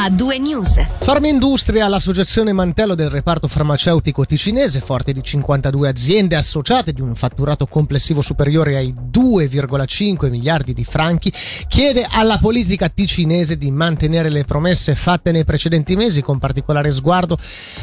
a due news. Farmaindustria, l'associazione mantello del reparto farmaceutico ticinese, forte di 52 aziende associate di un fatturato complessivo superiore ai 2,5 miliardi di franchi, chiede alla politica ticinese di mantenere le promesse fatte nei precedenti mesi, con particolare sguardo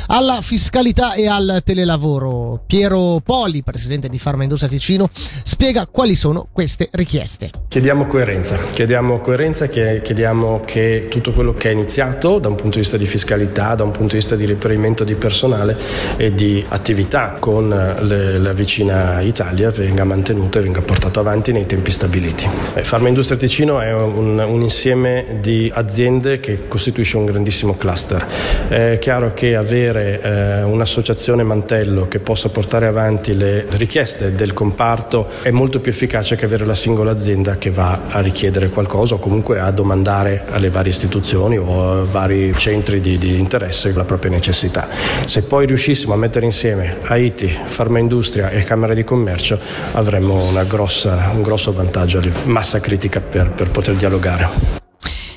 alla fiscalità e al telelavoro. Piero Poli, presidente di Farmaindustria Ticino, spiega quali sono queste richieste. Chiediamo coerenza, chiediamo coerenza, chiediamo che tutto quello che è iniziato da un punto di vista di fiscalità, da un punto di vista di reperimento di personale e di attività con le, la vicina Italia venga mantenuto e venga portato avanti nei tempi stabiliti. Eh, Farma Industria Ticino è un, un, insieme di aziende che costituisce un grandissimo cluster. È chiaro che avere eh, un'associazione mantello che possa portare avanti le richieste del comparto è molto più efficace che avere la singola azienda che va a richiedere qualcosa o comunque a domandare alle varie istituzioni o vari centri di, di interesse la propria necessità. Se poi riuscissimo a mettere insieme Haiti, Farmaindustria e Camera di Commercio avremmo grossa, un grosso vantaggio, massa critica per, per poter dialogare.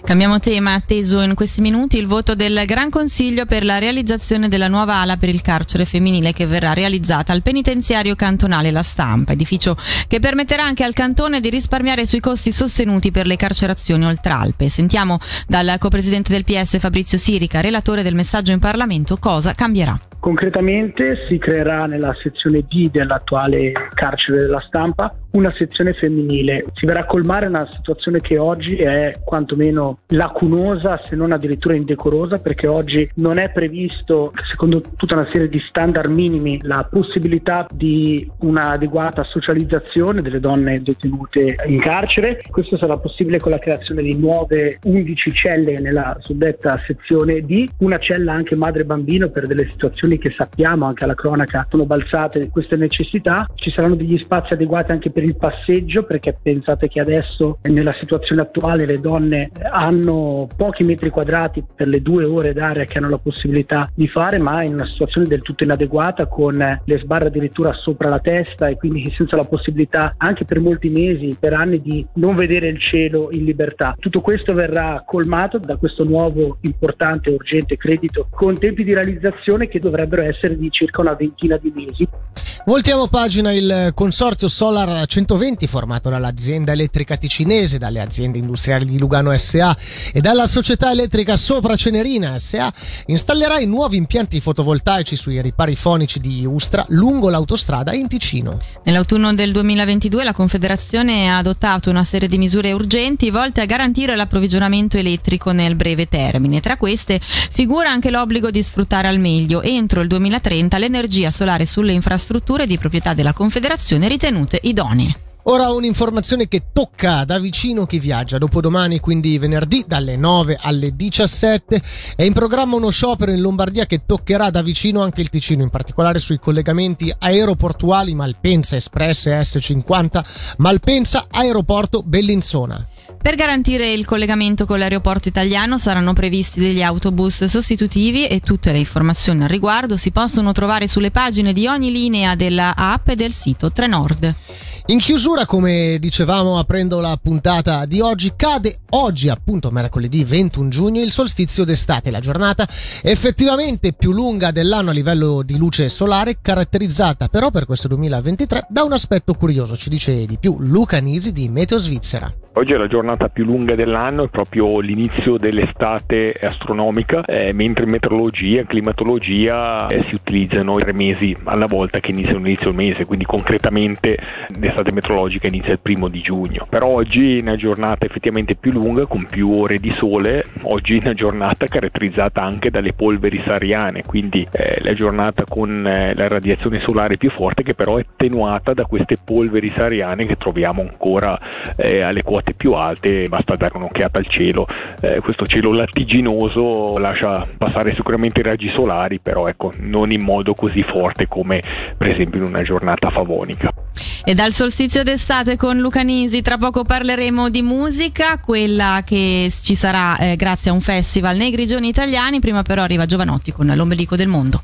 Cambiamo tema, atteso in questi minuti il voto del Gran Consiglio per la realizzazione della nuova ala per il carcere femminile che verrà realizzata al penitenziario cantonale La Stampa, edificio che permetterà anche al cantone di risparmiare sui costi sostenuti per le carcerazioni oltre Alpe. Sentiamo dal copresidente del PS Fabrizio Sirica, relatore del messaggio in Parlamento, cosa cambierà. Concretamente si creerà nella sezione D dell'attuale carcere della stampa una sezione femminile. Si verrà a colmare una situazione che oggi è quantomeno lacunosa, se non addirittura indecorosa, perché oggi non è previsto, secondo tutta una serie di standard minimi, la possibilità di un'adeguata socializzazione delle donne detenute in carcere. Questo sarà possibile con la creazione di nuove 11 celle nella suddetta sezione D, una cella anche madre-bambino per delle situazioni che sappiamo anche alla cronaca sono balzate queste necessità. Ci saranno degli spazi adeguati anche per il passeggio perché pensate che adesso nella situazione attuale le donne hanno pochi metri quadrati per le due ore d'aria che hanno la possibilità di fare ma in una situazione del tutto inadeguata con le sbarre addirittura sopra la testa e quindi senza la possibilità anche per molti mesi, per anni di non vedere il cielo in libertà. Tutto questo verrà colmato da questo nuovo importante urgente credito con tempi di realizzazione che dovrebbero essere di circa una ventina di mesi. Voltiamo pagina il consorzio Solar 120 formato dall'azienda elettrica ticinese, dalle aziende industriali di Lugano SA e dalla società elettrica Sopra Cenerina SA installerà i nuovi impianti fotovoltaici sui ripari fonici di Ustra lungo l'autostrada in Ticino. Nell'autunno del 2022 la Confederazione ha adottato una serie di misure urgenti volte a garantire l'approvvigionamento elettrico nel breve termine. Tra queste figura anche l'obbligo di sfruttare al meglio entro il 2030 l'energia solare sulle infrastrutture di proprietà della Confederazione ritenute idonee. Ora un'informazione che tocca da vicino chi viaggia. Dopodomani, quindi venerdì, dalle 9 alle 17, è in programma uno sciopero in Lombardia che toccherà da vicino anche il Ticino, in particolare sui collegamenti aeroportuali Malpensa Express e S50, Malpensa Aeroporto Bellinzona. Per garantire il collegamento con l'aeroporto italiano saranno previsti degli autobus sostitutivi e tutte le informazioni al riguardo si possono trovare sulle pagine di ogni linea della app e del sito Trenord. In chiusura, come dicevamo aprendo la puntata di oggi, cade oggi, appunto mercoledì 21 giugno, il solstizio d'estate, la giornata effettivamente più lunga dell'anno a livello di luce solare, caratterizzata però per questo 2023 da un aspetto curioso, ci dice di più Luca Nisi di Meteo Svizzera. Oggi è la giornata più lunga dell'anno, è proprio l'inizio dell'estate astronomica, eh, mentre in meteorologia e climatologia eh, si utilizzano tre mesi alla volta che iniziano l'inizio del mese, quindi concretamente l'estate meteorologica inizia il primo di giugno. Però oggi è una giornata effettivamente più lunga, con più ore di sole, oggi è una giornata caratterizzata anche dalle polveri sariane, quindi eh, la giornata con eh, la radiazione solare più forte che però è attenuata da queste polveri sariane che troviamo ancora eh, alle quote quote più alte, basta dare un'occhiata al cielo, eh, questo cielo lattiginoso lascia passare sicuramente i raggi solari, però ecco, non in modo così forte come per esempio in una giornata favonica. E dal solstizio d'estate con Luca Nisi, tra poco parleremo di musica, quella che ci sarà eh, grazie a un festival nei Grigioni italiani, prima però arriva Giovanotti con l'ombelico del mondo.